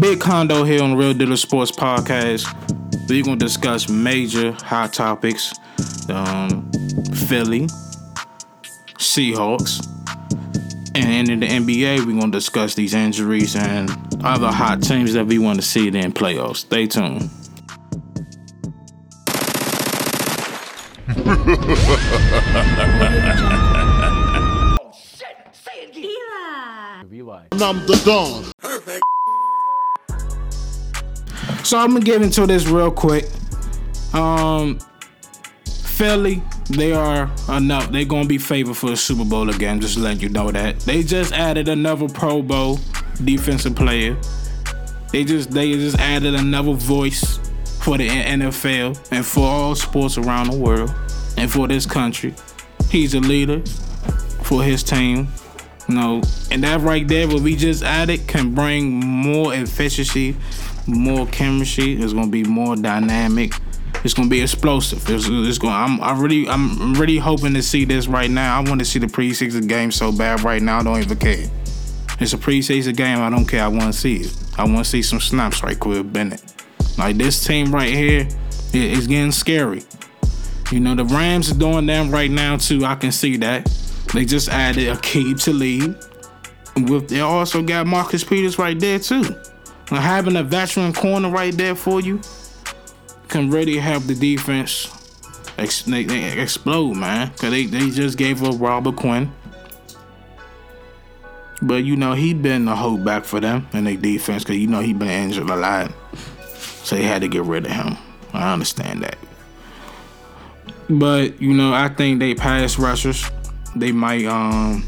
Big Haundo here on Real Deal of Sports Podcast. We're gonna discuss major hot topics. Um, Philly, Seahawks, and in the NBA, we're gonna discuss these injuries and other hot teams that we want to see in playoffs. Stay tuned. I'm the Don. So I'm gonna get into this real quick. Um, Philly, they are enough. They're gonna be favored for the Super Bowl again. Just letting you know that they just added another Pro Bowl defensive player. They just they just added another voice for the NFL and for all sports around the world and for this country. He's a leader for his team. You know, and that right there, what we just added, can bring more efficiency, more chemistry. It's gonna be more dynamic. It's gonna be explosive. It's, it's going. I'm. I really. I'm really hoping to see this right now. I want to see the preseason game so bad right now. I don't even care. It's a preseason game. I don't care. I want to see it. I want to see some snaps right quick, Bennett. Like this team right here, it, it's getting scary. You know the Rams are doing them right now too. I can see that. They just added Aqib Talib. With they also got Marcus Peters right there too. Now, having a veteran corner right there for you can really help the defense ex- they, they explode, man. Cause they, they just gave up Robert Quinn. But you know he been a holdback for them in their defense because you know he been injured a lot, so they had to get rid of him. I understand that. But you know I think they pass rushers they might um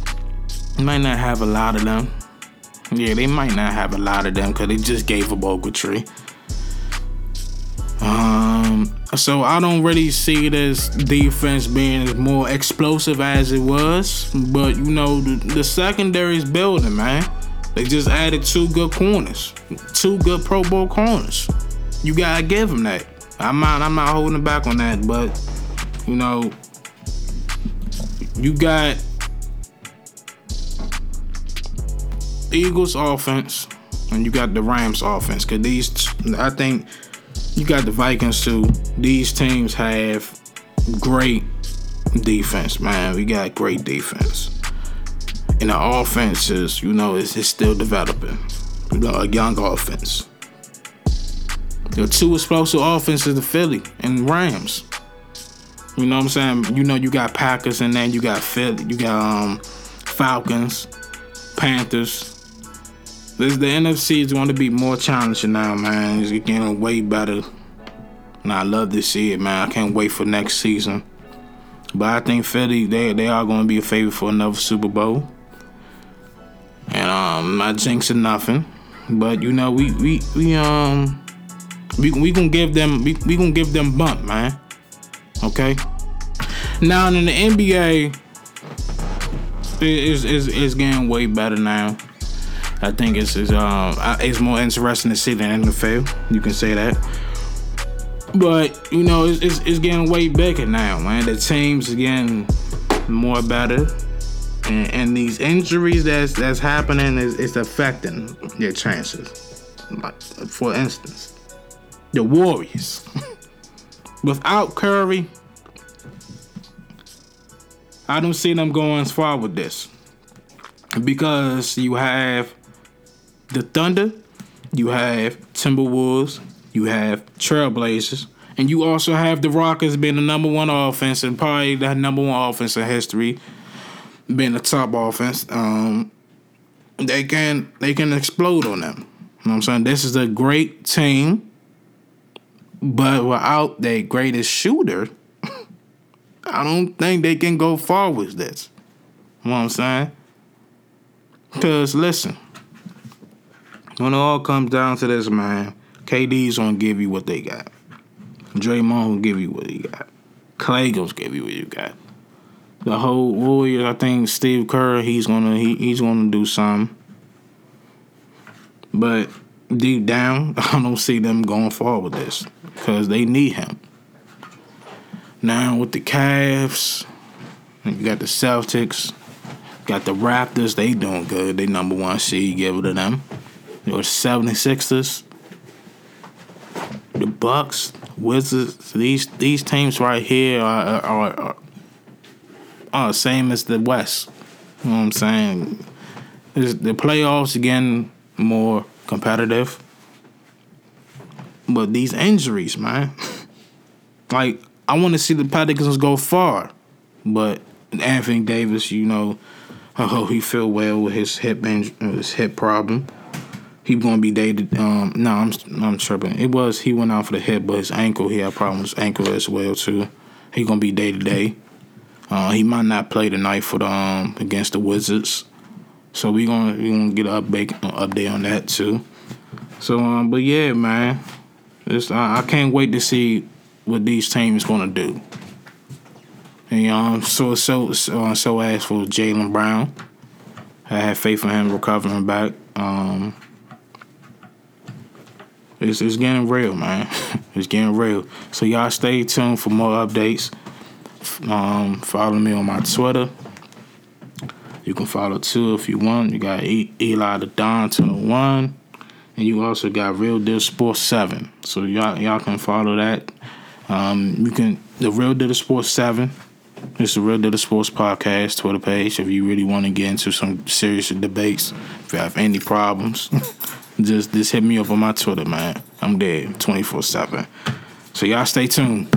might not have a lot of them. Yeah, they might not have a lot of them because they just gave up Ogletree. Um, so I don't really see this defense being as more explosive as it was, but you know the, the secondary is building, man. They just added two good corners, two good Pro Bowl corners. You gotta give them that. I'm not, I'm not holding back on that, but you know you got Eagles offense and you got the Rams offense. Cause these, I think, you got the Vikings too. These teams have great defense, man. We got great defense, and the offense is, you know, it's, it's still developing. You know, a young offense. The two explosive offenses, the Philly and Rams. You know what I'm saying? You know you got Packers and then you got Philly, you got um, Falcons, Panthers. This the NFC is going to be more challenging now, man. It's getting way better, and I love to see it, man. I can't wait for next season. But I think Philly they they are going to be a favorite for another Super Bowl. And um, not jinxing nothing, but you know we we we um we we gonna give them we we gonna give them bump, man. Okay. Now in the NBA, is is is getting way better now. I think it's it's um it's more interesting to see than NFL. You can say that. But you know it's, it's, it's getting way bigger now, man. The teams are getting more better, and, and these injuries that's that's happening is it's affecting their chances. Like for instance, the Warriors. Without Curry, I don't see them going as far with this. Because you have the Thunder, you have Timberwolves, you have Trailblazers, and you also have the Rockets being the number one offense and probably the number one offense in history, being the top offense. Um, they can they can explode on them. You know what I'm saying? This is a great team but without their greatest shooter, I don't think they can go far with this. You know what I'm saying? Because listen, when it all comes down to this, man, KD's gonna give you what they got. Draymond will give you what he got. Klay gonna give you what you got. The whole Warriors, I think Steve Kerr, he's gonna he, he's gonna do something. But deep down, I don't see them going far with this because they need him. Now with the Cavs, you got the Celtics, got the Raptors. They doing good. They number one seed. Give it to them. Your 76ers, the Bucks, Wizards. These these teams right here are are, are, are same as the West. You know what I'm saying? It's, the playoffs again more competitive. But these injuries, man. like I want to see the Pelicans go far, but Anthony Davis, you know, oh he feel well with his hip his hip problem. He gonna be dated. Um, no, I'm I'm tripping. It was he went out for the hip, but his ankle he had problems ankle as well too. He gonna be day to day. Uh, he might not play tonight for the um against the Wizards. So we gonna we gonna get an update update on that too. So um, but yeah, man, it's, I, I can't wait to see what these teams gonna do. And um, so so so, uh, so as for Jaylen Brown, I have faith in him recovering back. Um, it's it's getting real, man. it's getting real. So y'all stay tuned for more updates. Um, follow me on my Twitter you can follow too if you want. You got Eli the Don to the one, and you also got Real Deal Sports Seven. So y'all y'all can follow that. Um, you can the Real Deal Sports Seven. It's the Real Deal Sports Podcast Twitter page. If you really want to get into some serious debates, if you have any problems, just just hit me up on my Twitter, man. I'm there twenty four seven. So y'all stay tuned.